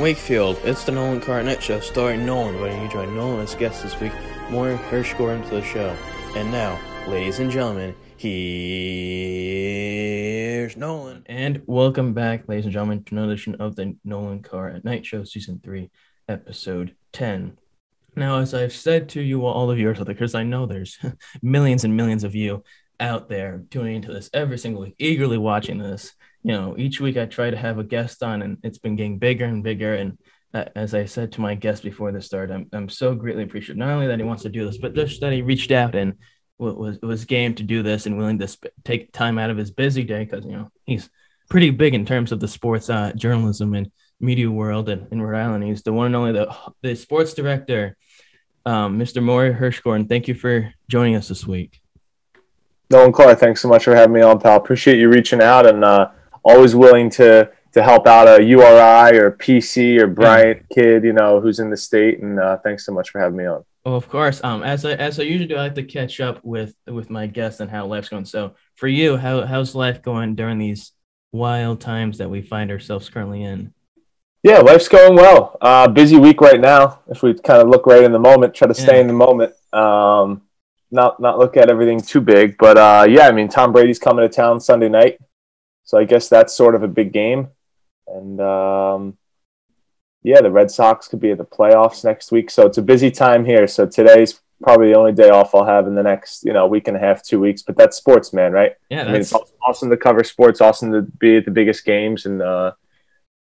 Wakefield, it's the Nolan Carnet Show starring Nolan, inviting you to join Nolan as guest this week, more Hirschgore into the show. And now, ladies and gentlemen, here's Nolan. And welcome back, ladies and gentlemen, to another edition of the Nolan Carr at Night Show, Season 3, Episode 10. Now, as I've said to you all of yours, because I know there's millions and millions of you out there tuning into this every single week, eagerly watching this. You know, each week I try to have a guest on, and it's been getting bigger and bigger. And uh, as I said to my guest before the start, I'm, I'm so greatly appreciative not only that he wants to do this, but just that he reached out and was was game to do this and willing to sp- take time out of his busy day because you know he's pretty big in terms of the sports uh, journalism and media world in, in Rhode Island. He's the one and only the the sports director, um, Mr. Morey Hershgordon. Thank you for joining us this week. Nolan Clark, thanks so much for having me on, pal. Appreciate you reaching out and uh, always willing to to help out a URI or PC or Bryant kid, you know, who's in the state. And uh, thanks so much for having me on. Oh, of course. Um, as I as I usually do, I like to catch up with with my guests and how life's going. So for you, how how's life going during these wild times that we find ourselves currently in? Yeah, life's going well. Uh, busy week right now. If we kind of look right in the moment, try to stay Yeah. in the moment. Um, not not look at everything too big, but uh, yeah, I mean, Tom Brady's coming to town Sunday night, so I guess that's sort of a big game. And um, yeah, the Red Sox could be at the playoffs next week, so it's a busy time here. So today's probably the only day off I'll have in the next you know week and a half, two weeks. But that's sports, man, right? Yeah, I mean, it's awesome to cover sports, awesome to be at the biggest games, and uh,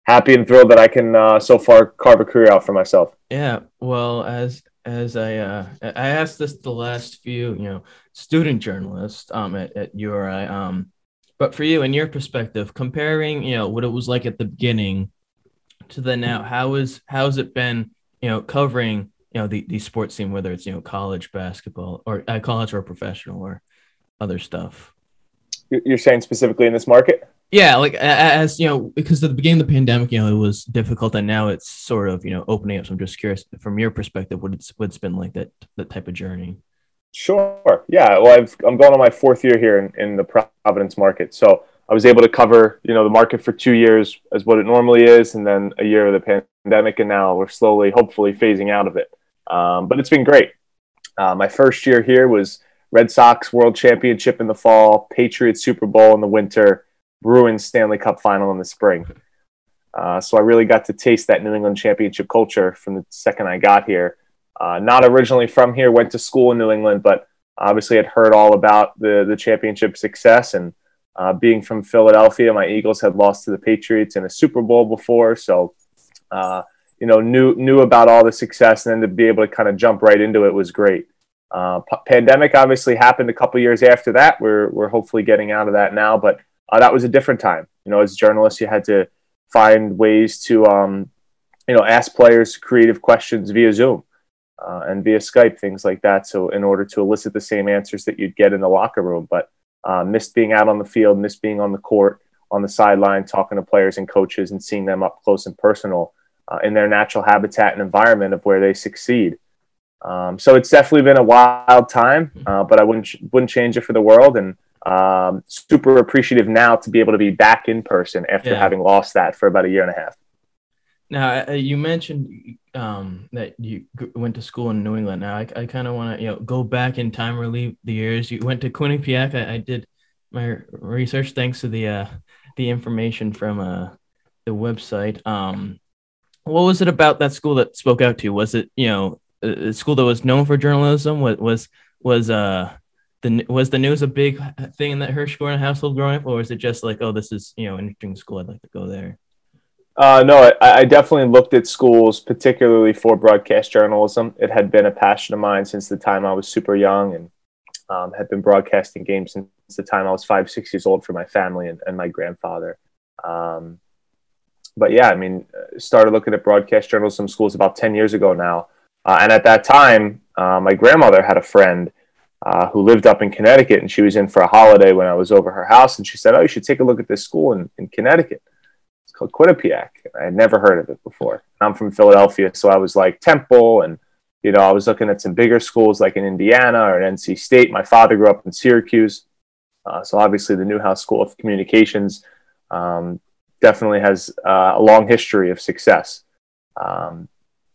happy and thrilled that I can uh, so far carve a career out for myself. yeah. Well, as as I uh I asked this the last few you know student journalists um at, at URI um, but for you in your perspective, comparing you know what it was like at the beginning to the now, how is how has it been you know covering you know the the sports scene whether it's you know college basketball or uh, college or professional or other stuff. You- You're saying specifically in this market? Yeah, like as you know, because at the beginning of the pandemic, you know, it was difficult, and now it's sort of you know opening up. So I'm just curious, from your perspective, what it's what's been like that that type of journey. Sure. Yeah. Well, I've, I'm going on my fourth year here in, in the Providence market, so I was able to cover you know the market for two years as what it normally is, and then a year of the pandemic, and now we're slowly, hopefully, phasing out of it. Um, but it's been great. Uh, my first year here was Red Sox World Championship in the fall, Patriots Super Bowl in the winter, Bruins Stanley Cup Final in the spring. Uh, so I really got to taste that New England championship culture from the second I got here. Uh, not originally from here, went to school in New England, but obviously had heard all about the the championship success. And uh, being from Philadelphia, my Eagles had lost to the Patriots in a Super Bowl before, so uh, you know knew knew about all the success, and then to be able to kind of jump right into it was great. Uh, p- pandemic obviously happened a couple years after that. We're we're hopefully getting out of that now, but uh, that was a different time. You know, as journalists, you had to find ways to um, you know ask players creative questions via Zoom uh, and via Skype, things like that. So in order to elicit the same answers that you'd get in the locker room, but uh, missed being out on the field, missed being on the court, on the sideline, talking to players and coaches, and seeing them up close and personal uh, in their natural habitat and environment of where they succeed. Um, so it's definitely been a wild time, uh, but I wouldn't wouldn't change it for the world, and um, super appreciative now to be able to be back in person after Yeah. having lost that for about a year and a half. Now, uh, you mentioned um, that you went to school in New England. Now, I, I kind of want to you know go back in time, relive the years. You went to Quinnipiac. I, I did my research thanks to the uh, the information from uh, the website. Um, what was it about that school that spoke out to you? Was it you know a school that was known for journalism? Was was was uh the was the news a big thing in that Hershgordon household growing up, or was it just like oh this is you know an interesting school I'd like to go there? Uh, no, I, I definitely looked at schools, particularly for broadcast journalism. It had been a passion of mine since the time I was super young and um, had been broadcasting games since the time I was five, six years old for my family and, and my grandfather. Um, but yeah, I mean, uh, started looking at broadcast journalism schools about 10 years ago now. Uh, and at that time, uh, my grandmother had a friend uh, who lived up in Connecticut, and she was in for a holiday when I was over her house. And she said, Oh, you should take a look at this school in, in Connecticut. Called Quinnipiac. I had never heard of it before. I'm from Philadelphia, so I was like Temple, and you know, I was looking at some bigger schools like in Indiana or in NC State. My father grew up in Syracuse, uh, so obviously the Newhouse School of Communications um, definitely has uh, a long history of success. Um,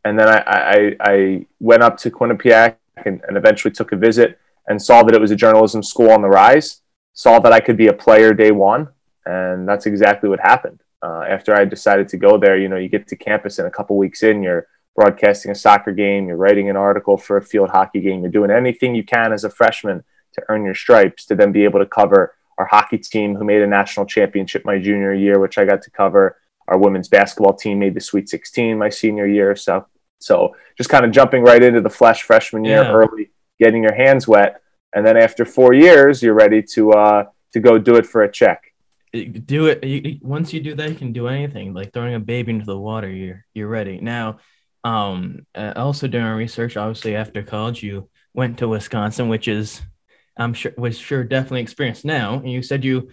and then I, I, I, went up to Quinnipiac and, and, eventually took a visit and saw that it was a journalism school on the rise. Saw that I could be a player day one, and that's exactly what happened. Uh, after I decided to go there, you know, you get to campus and a couple weeks in, you're broadcasting a soccer game, you're writing an article for a field hockey game, you're doing anything you can as a freshman to earn your stripes to then be able to cover our hockey team who made a national championship my junior year, which I got to cover. Our women's basketball team made the Sweet 16 my senior year. So, so just kind of jumping right into the flesh freshman year yeah. early, getting your hands wet, and then after four years, you're ready to uh, to go do it for a check. Do it you, once you do that, you can do anything. Like throwing a baby into the water, you're you're ready now. Um, uh, also doing research, obviously after college, you went to Wisconsin, which is, I'm sure, was sure definitely experienced now. And you said you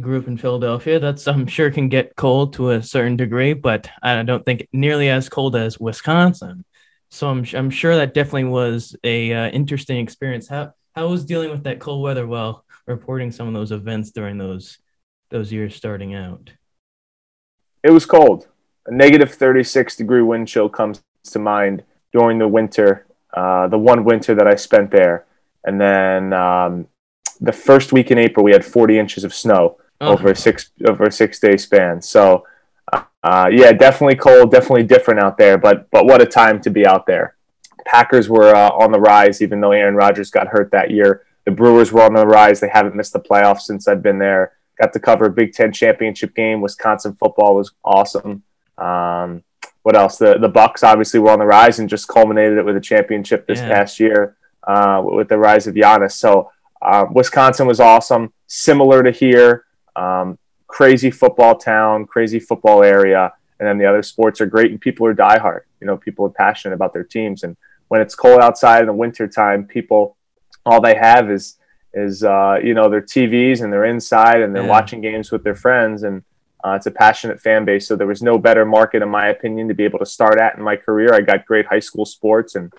grew up in Philadelphia. That's I'm sure can get cold to a certain degree, but I don't think nearly as cold as Wisconsin. So I'm I'm sure that definitely was a uh, interesting experience. How how was dealing with that cold weather while reporting some of those events during those those years starting out? It was cold a negative 36 degree wind chill comes to mind during the winter, uh, the one winter that I spent there. And then um, the first week in April, we had 40 inches of snow oh. over a six over a six day span. So, uh, yeah, definitely cold, definitely different out there. But but what a time to be out there. Packers were uh, on the rise, even though Aaron Rodgers got hurt that year. The Brewers were on the rise. They haven't missed the playoffs since I've been there. Got to cover a Big Ten championship game. Wisconsin football was awesome. Um, what else? The the Bucks obviously were on the rise and just culminated it with a championship this yeah. past year uh, with the rise of Giannis. So uh, Wisconsin was awesome, similar to here. Um, crazy football town, crazy football area, and then the other sports are great and people are diehard. You know, people are passionate about their teams, and when it's cold outside in the wintertime, people all they have is is uh, you know their TVs and they're inside and they're yeah. watching games with their friends and uh, it's a passionate fan base, so there was no better market, in my opinion, to be able to start at in my career. I got great high school sports and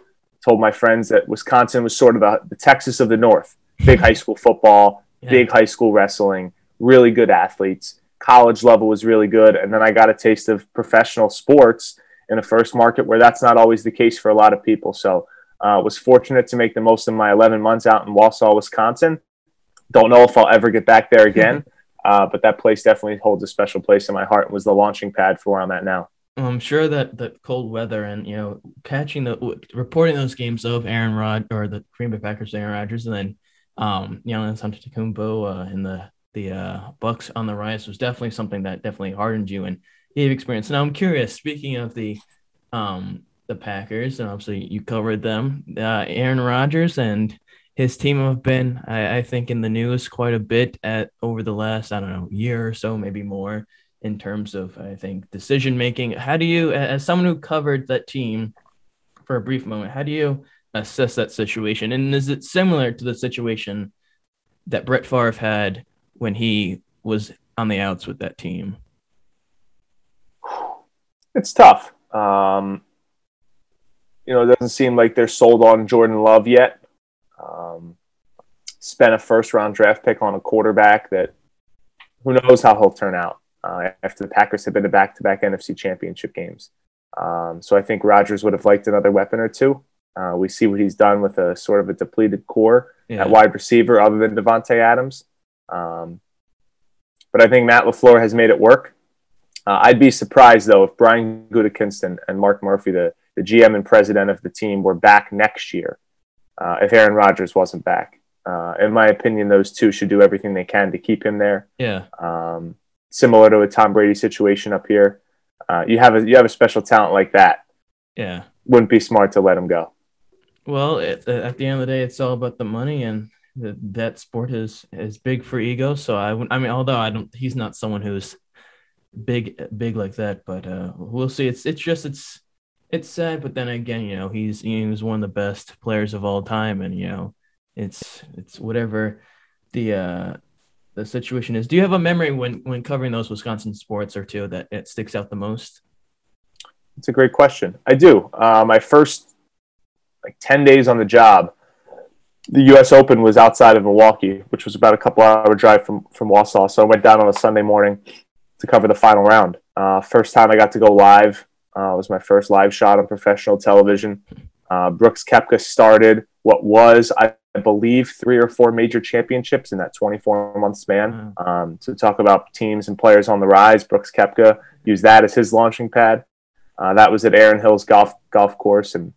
told my friends that Wisconsin was sort of the, the Texas of the North. Big high school football, yeah. big high school wrestling, really good athletes. College level was really good, and then I got a taste of professional sports in a first market where that's not always the case for a lot of people. So, uh, was fortunate to make the most of my 11 months out in Wausau, Wisconsin. Don't know if I'll ever get back there again. Uh, but that place definitely holds a special place in my heart and was the launching pad for where I'm at now. I'm sure that the cold weather and you know catching the reporting those games of Aaron Rod or the Green Bay Packers Aaron Rodgers and then um Giannis Antetokounmpo uh, in the the uh, Bucks on the rise was definitely something that definitely hardened you and gave experience. Now I'm curious. Speaking of the um the Packers and obviously you covered them, uh, Aaron Rodgers and his team have been, I, I, think, in the news quite a bit at over the last, I don't know, year or so, maybe more, in terms of, I think, decision making. How do you, as someone who covered that team for a brief moment, how do you assess that situation? And is it similar to the situation that Brett Favre had when he was on the outs with that team? It's tough. Um, you know, it doesn't seem like they're sold on Jordan Love yet. Um, spent a first round draft pick on a quarterback that who knows how he'll turn out uh, after the Packers have been to back to back NFC championship games. Um, so I think Rodgers would have liked another weapon or two. Uh, we see what he's done with a sort of a depleted core yeah. at wide receiver other than Davante Adams. Um, but I think Matt LaFleur has made it work. Uh, I'd be surprised, though, if Brian Gutekunst and Mark Murphy, the, the GM and president of the team, were back next year uh, if Aaron Rodgers wasn't back. Uh, in my opinion, those two should do everything they can to keep him there. Yeah. Um, similar to a Tom Brady situation up here, uh, you have a you have a special talent like that. Yeah. Wouldn't be smart to let him go. Well, it, at the end of the day, it's all about the money, and the, that sport is is big for ego. So I, I mean, although I don't, he's not someone who's big big like that, but uh, we'll see. It's it's just it's it's sad, but then again, you know, he's he was one of the best players of all time, and you know, it's it's whatever the uh the situation is. Do you have a memory when when covering those Wisconsin sports or two that it sticks out the most? It's a great question. I do. Uh, my first like ten days on the job, the U.S. Open was outside of Milwaukee, which was about a couple hour drive from from Wausau. So I went down on a Sunday morning to cover the final round. Uh, first time I got to go live Uh, was my first live shot on professional television. Uh, Brooks Koepka started what was, I believe, three or four major championships in that 24 month span. Um, to talk about teams and players on the rise, Brooks Koepka used that as his launching pad. Uh, that was at Erin Hills Golf Golf Course, and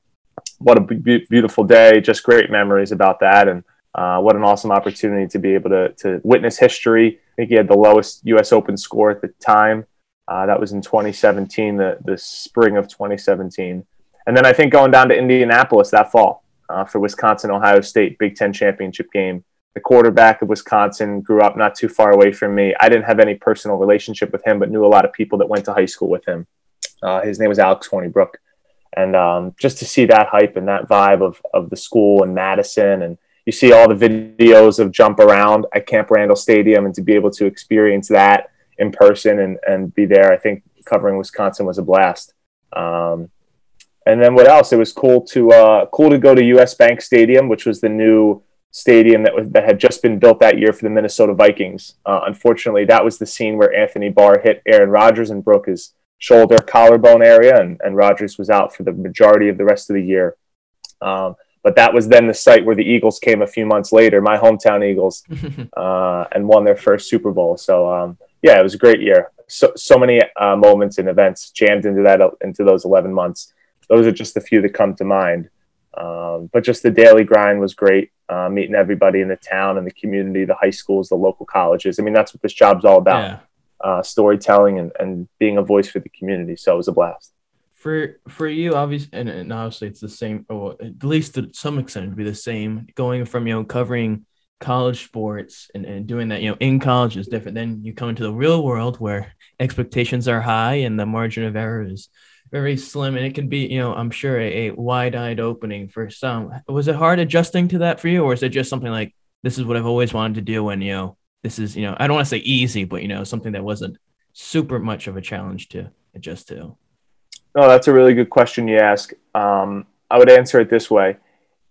what a be- beautiful day! Just great memories about that, and uh, what an awesome opportunity to be able to to witness history. I think he had the lowest U.S. Open score at the time. Uh, that was in 2017, the the spring of 2017, and then I think going down to Indianapolis that fall uh, for Wisconsin Ohio State Big Ten championship game. The quarterback of Wisconsin grew up not too far away from me. I didn't have any personal relationship with him, but knew a lot of people that went to high school with him. Uh, his name was Alex Hornibrook. And um, just to see that hype and that vibe of, of the school in Madison, and you see all the videos of jump around at Camp Randall Stadium, and to be able to experience that in person and, and be there, I think covering Wisconsin was a blast. Um, and then what else? It was cool to uh, cool to go to US Bank Stadium, which was the new stadium that was that had just been built that year for the Minnesota Vikings. Uh, unfortunately, that was the scene where Anthony Barr hit Aaron Rodgers and broke his shoulder collarbone area, and, and Rodgers was out for the majority of the rest of the year. Um, but that was then the site where the Eagles came a few months later, my hometown Eagles, uh, and won their first Super Bowl. So um, yeah, it was a great year. So so many uh, moments and events jammed into that into those eleven months. Those are just a few that come to mind. Um, but just the daily grind was great. Uh, meeting everybody in the town and the community, the high schools, the local colleges. I mean, that's what this job's all about. Yeah uh, storytelling and, and being a voice for the community. So it was a blast. For for you, obviously, and, and obviously it's the same, or at least to some extent, it'd be the same. Going from you know covering college sports and, and doing that, you know, in college is different. Then you come into the real world where expectations are high and the margin of error is very slim and it can be you know i'm sure a, a, wide-eyed opening for some was it hard adjusting to that for you or is it just something like this is what i've always wanted to do and you know this is, you know, I don't want to say easy, but, you know, something that wasn't super much of a challenge to adjust to? No, that's a really good question you ask. Um, I would answer it this way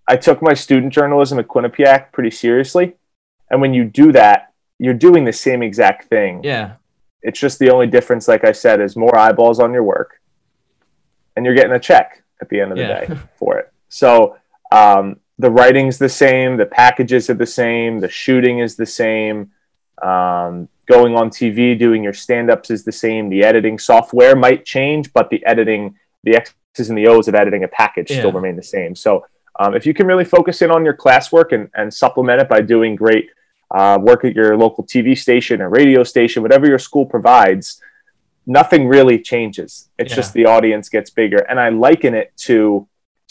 I took my student journalism at Quinnipiac pretty seriously. And when you do that, you're doing the same exact thing. Yeah. It's just the only difference, like I said, is more eyeballs on your work and you're getting a check at the end of the yeah. day for it. So um, the writing's the same, the packages are the same, the shooting is the same. Um, going on TV, doing your stand ups is the same. The editing software might change, but the editing, the X's and the O's of editing a package yeah. still remain the same. So um, if you can really focus in on your classwork and, and supplement it by doing great uh, work at your local TV station or radio station, whatever your school provides, nothing really changes. It's yeah. just the audience gets bigger. And I liken it to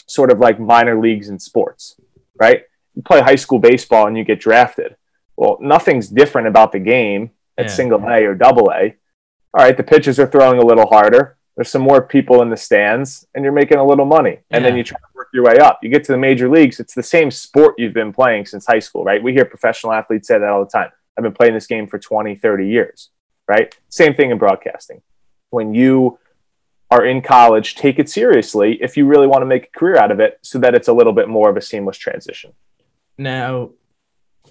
sort of like minor leagues in sports, right? You play high school baseball and you get drafted well, nothing's different about the game at yeah. single A or double A. All right, the pitchers are throwing a little harder. There's some more people in the stands, and you're making a little money. And yeah. then you try to work your way up. You get to the major leagues, it's the same sport you've been playing since high school, right? We hear professional athletes say that all the time. I've been playing this game for 20, 30 years, right? Same thing in broadcasting. When you are in college, take it seriously if you really want to make a career out of it so that it's a little bit more of a seamless transition. Now,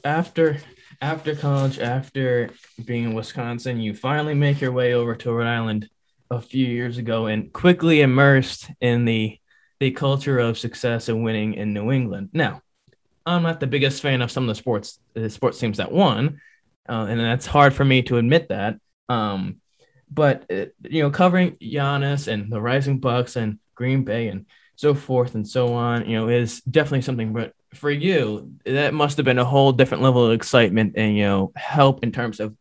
after after college, after being in Wisconsin, you finally make your way over to Rhode Island a few years ago and quickly immersed in the the culture of success and winning in New England. Now, I'm not the biggest fan of some of the sports the sports teams that won, uh, and that's hard for me to admit that. Um, but uh, you know, covering Giannis and the Rising Bucks and Green Bay and so forth and so on, you know, is definitely something. But for you, that must have been a whole different level of excitement and you know help in terms of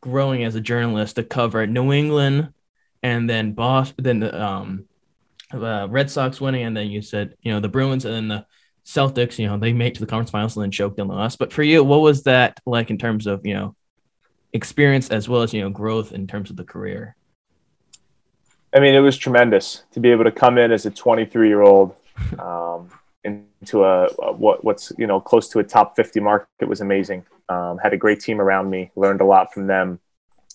growing as a journalist to cover New England and then Boston, then the um, uh, Red Sox winning, and then you said you know the Bruins and then the Celtics. You know they made to the conference finals and then choked on the loss. But for you, what was that like in terms of you know experience as well as you know growth in terms of the career? I mean, it was tremendous to be able to come in as a 23 year old. Um, into a, a, what what's you know close to a top 50 mark. It was amazing. Um, had a great team around me. Learned a lot from them,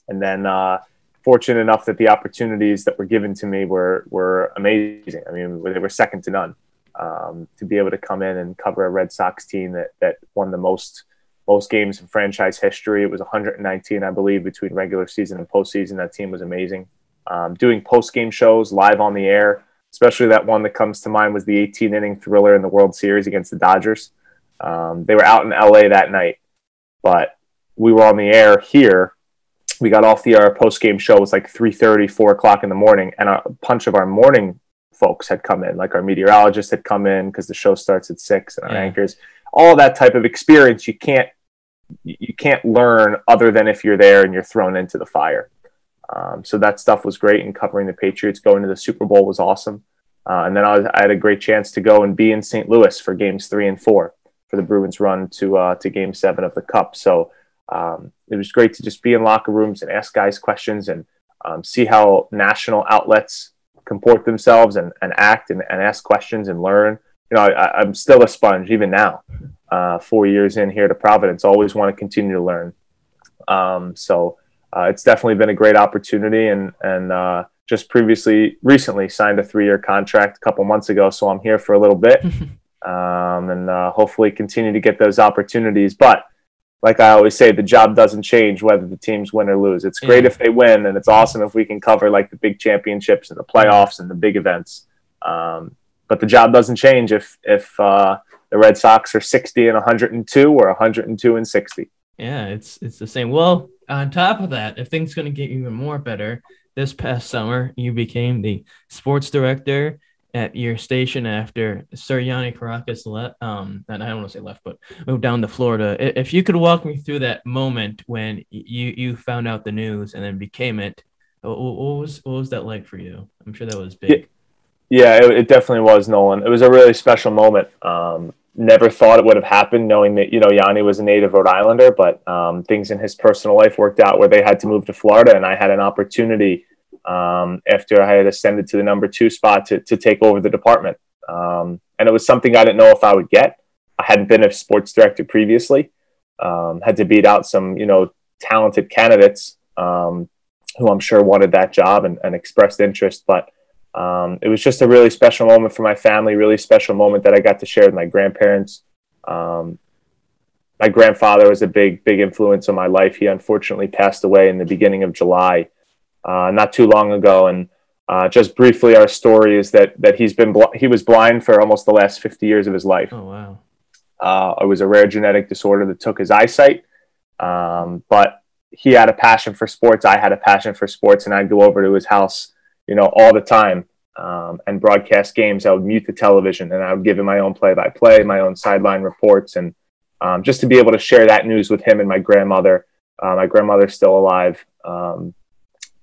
and then uh, fortunate enough that the opportunities that were given to me were were amazing. I mean, they were second to none. Um, to be able to come in and cover a Red Sox team that that won the most most games in franchise history. It was 119, I believe, between regular season and postseason. That team was amazing. um, doing post game shows live on the air. Especially that one that comes to mind was the 18 inning thriller in the World Series against the Dodgers. Um, they were out in LA that night, but we were on the air here. We got off the air. Post game show was like 3:30, 4 o'clock in the morning, and a bunch of our morning folks had come in, like our meteorologist had come in because the show starts at six, and our yeah. anchors. All that type of experience you can't you can't learn other than if you're there and you're thrown into the fire. Um, so that stuff was great, and covering the Patriots going to the Super Bowl was awesome. Uh, and then I, was, I, had a great chance to go and be in St. Louis for games three and four for the Bruins run to uh, to Game Seven of the Cup. So um, it was great to just be in locker rooms and ask guys questions and um, see how national outlets comport themselves and, and act and, and ask questions and learn. You know, I, am still a sponge even now. Uh, four years in here to Providence, always want to continue to learn. Um, so uh, it's definitely been a great opportunity and and uh, just previously recently signed a three year contract a couple months ago so i'm here for a little bit. Um, and uh, hopefully continue to get those opportunities. But like i always say the job doesn't change whether the teams win or lose. It's great yeah. if they win and it's awesome if we can cover like the big championships and the playoffs and the big events. Um, but the job doesn't change if if uh, the red sox are 60 and 102 or 102 and 60 yeah it's it's the same. Well on top of that, if things going to get even more better, this past summer you became the sports director at your station after Sir Yanni Kourakis left. Um, and I don't want to say left, but moved down to Florida. If you could walk me through that moment when you you found out the news and then became it, what was what was that like for you? I'm sure that was big. Yeah, it, it definitely was, Nolan. It was a really special moment. Um, never thought it would have happened knowing that you know yanni was a native rhode islander but um, things in his personal life worked out where they had to move to florida and i had an opportunity um, after i had ascended to the number two spot to, to take over the department. Um, and it was something i didn't know if i would get. I hadn't been a sports director previously. Um, had to beat out some you know talented candidates um, who i'm sure wanted that job and, and expressed interest but um, it was just a really special moment for my family, really special moment that I got to share with my grandparents. Um, my grandfather was a big, big influence on my life. He unfortunately passed away in the beginning of July, uh, not too long ago. And uh, just briefly, our story is that that he's been bl- he was blind for almost the last 50 years of his life. Oh wow! Uh, it was a rare genetic disorder that took his eyesight, um, but he had a passion for sports. I had a passion for sports, and I'd go over to his house you know, all the time um, and broadcast games. I would mute the television and I would give him my own play by play, my own sideline reports, and um, just to be able to share that news with him and my grandmother. Uh, my grandmother's still alive. Um,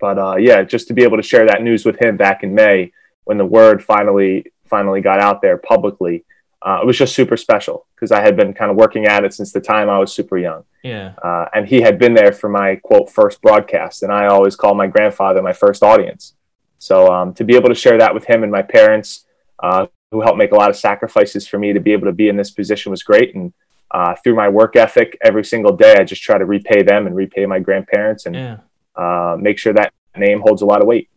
but uh, yeah, just to be able to share that news with him back in May when the word finally finally got out there publicly, uh, it was just super special because I had been kind of working at it since the time I was super young. Yeah. Uh, and he had been there for my quote first broadcast, and I always call my grandfather my first audience. So um, to be able to share that with him and my parents, uh, who helped make a lot of sacrifices for me to be able to be in this position, was great. And uh, through my work ethic, every single day, I just try to repay them and repay my grandparents and yeah. uh, make sure that name holds a lot of weight.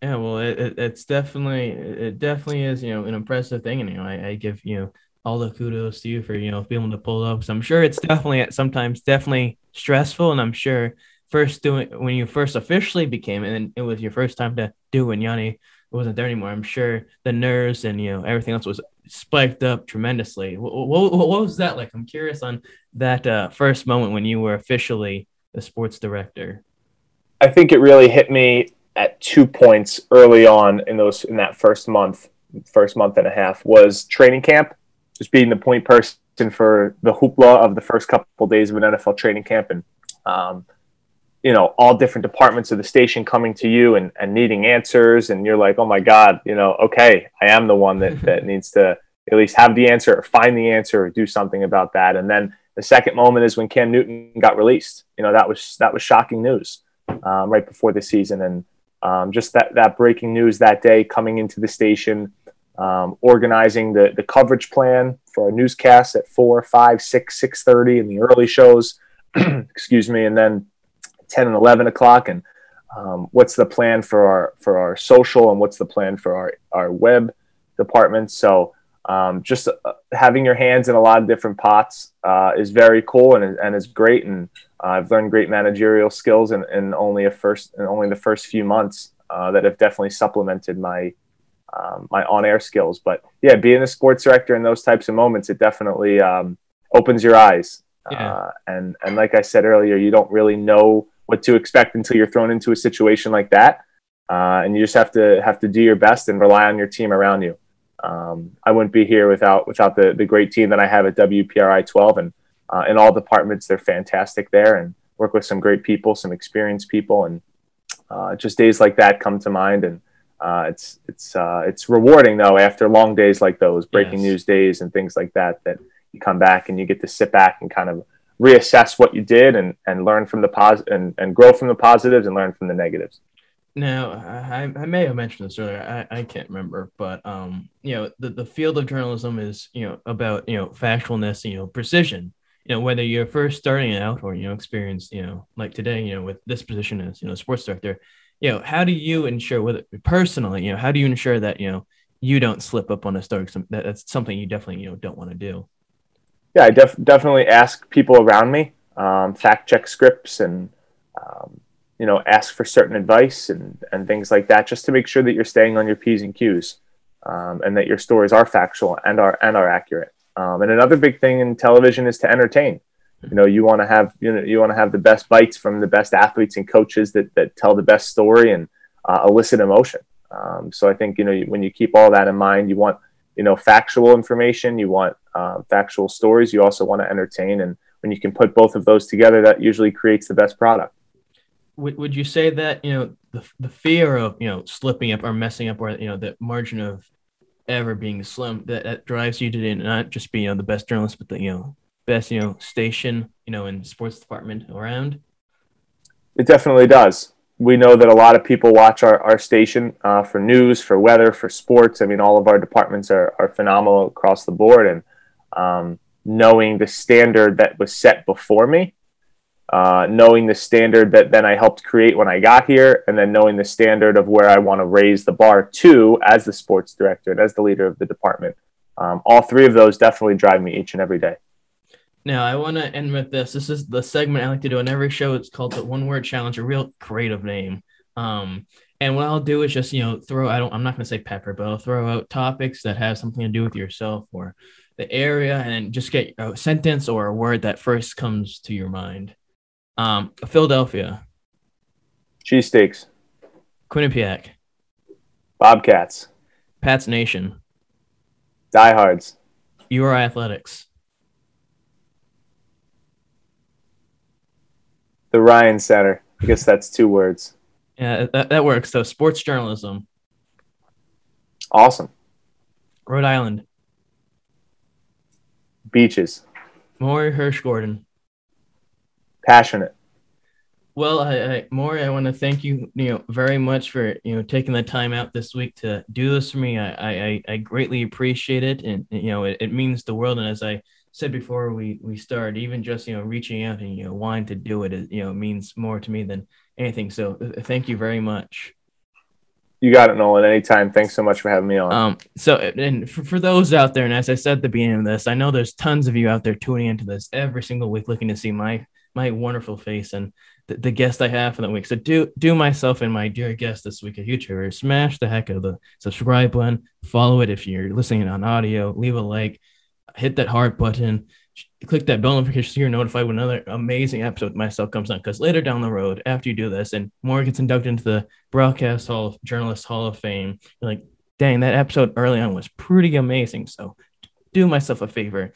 Yeah, well, it, it, it's definitely it definitely is you know an impressive thing, and you know I, I give you know all the kudos to you for you know being able to pull up. So I'm sure it's definitely sometimes definitely stressful, and I'm sure first doing when you first officially became and it was your first time to do when Yanni wasn't there anymore. I'm sure the nerves and you know everything else was spiked up tremendously. What, what, what was that like? I'm curious on that uh, first moment when you were officially the sports director. I think it really hit me at two points early on in those in that first month, first month and a half was training camp, just being the point person for the hoopla of the first couple of days of an NFL training camp and um, you know all different departments of the station coming to you and, and needing answers and you're like oh my god you know okay i am the one that, that needs to at least have the answer or find the answer or do something about that. And then the second moment is when cam newton got released. You know that was that was shocking news um, right before the season. And um, just that that breaking news that day coming into the station um, organizing the the coverage plan for our newscasts at 4 5 6 6.30 in the early shows excuse me and then 10 and 11 o'clock and um, what's the plan for our for our social and what's the plan for our, our web department so um, just uh, having your hands in a lot of different pots uh, is very cool and, and is great and uh, I've learned great managerial skills in, in only a first in only the first few months uh, that have definitely supplemented my um, my on air skills. But yeah, being a sports director in those types of moments, it definitely um, opens your eyes. Yeah. Uh, and and like I said earlier, you don't really know what to expect until you're thrown into a situation like that, uh, and you just have to have to do your best and rely on your team around you. Um, I wouldn't be here without without the the great team that I have at WPRI 12, and uh, in all departments they're fantastic there, and work with some great people, some experienced people, and uh, just days like that come to mind and uh, it's it's uh, it's rewarding though after long days like those breaking yes. news days and things like that that you come back and you get to sit back and kind of reassess what you did and, and learn from the pos and, and grow from the positives and learn from the negatives. Now, I, I may have mentioned this earlier. I, I can't remember, but um, you know, the, the field of journalism is you know about you know factualness, you know, precision. You know, whether you're first starting out or you know experienced, you know, like today, you know, with this position as you know sports director, you know, how do you ensure whether personally, you know, how do you ensure that you know you don't slip up on a story? That, that's something you definitely you know don't want to do yeah, I def- definitely ask people around me, um, fact check scripts, and um, you know, ask for certain advice and and things like that, just to make sure that you're staying on your p's and q's, um, and that your stories are factual and are and are accurate. Um, and another big thing in television is to entertain. You know, you want to have you know you want to have the best bites from the best athletes and coaches that that tell the best story and uh, elicit emotion. Um, so I think you know when you keep all that in mind, you want you know factual information you want uh, factual stories you also want to entertain and when you can put both of those together that usually creates the best product would, would you say that you know the, the fear of you know slipping up or messing up or you know the margin of ever being slim that, that drives you to not just be you know the best journalist but the you know best you know station you know in sports department around it definitely does we know that a lot of people watch our, our station uh, for news, for weather, for sports. I mean, all of our departments are, are phenomenal across the board. And um, knowing the standard that was set before me, uh, knowing the standard that then I helped create when I got here, and then knowing the standard of where I want to raise the bar to as the sports director and as the leader of the department. Um, all three of those definitely drive me each and every day. Now, I want to end with this. This is the segment I like to do on every show. It's called the One Word Challenge, a real creative name. Um, and what I'll do is just, you know, throw, I don't, I'm not going to say pepper, but I'll throw out topics that have something to do with yourself or the area and just get a sentence or a word that first comes to your mind. Um, Philadelphia. Cheesesteaks. Quinnipiac. Bobcats. Pats Nation. Diehards. UR Athletics. The Ryan Center. I guess that's two words. Yeah, that, that works. So sports journalism. Awesome. Rhode Island. Beaches. Maury Hirsch Gordon. Passionate. Well, I, I, Morey, I want to thank you, you know, very much for you know taking the time out this week to do this for me. I I, I greatly appreciate it, and you know, it, it means the world. And as I said before we we started, even just you know reaching out and you know wanting to do it. you know, means more to me than anything. So uh, thank you very much. You got it, Nolan. Anytime. Thanks so much for having me on. Um, so and for, for those out there, and as I said at the beginning of this, I know there's tons of you out there tuning into this every single week, looking to see my my wonderful face and the, the guest I have for the week. So do do myself and my dear guest this week a huge favor. Smash the heck out of the subscribe button. Follow it if you're listening on audio. Leave a like hit that heart button, click that bell notification so you're notified when another amazing episode of myself comes on. Because later down the road, after you do this, and more gets inducted into the Broadcast Hall of Journalists Hall of Fame, you're like, dang, that episode early on was pretty amazing. So do myself a favor.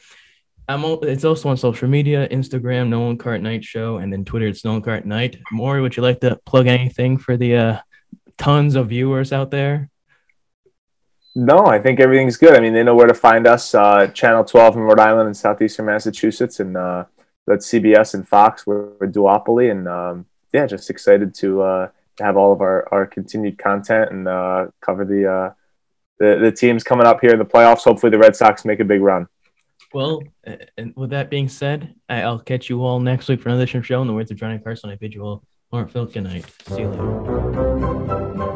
I'm it's also on social media, Instagram, Nolan Cart Night Show, and then Twitter, it's Nolan Cart Night. Morey, would you like to plug anything for the uh, tons of viewers out there? No, I think everything's good. I mean, they know where to find us. Uh, Channel 12 in Rhode Island and southeastern Massachusetts, and uh, that's CBS and Fox. We're, we're duopoly, and um, yeah, just excited to uh, have all of our, our continued content and uh, cover the, uh, the the teams coming up here in the playoffs. Hopefully, the Red Sox make a big run. Well, and with that being said, I'll catch you all next week for another show. In the words of Johnny Carson, I bid you all, Mark Phil, good night. See you later.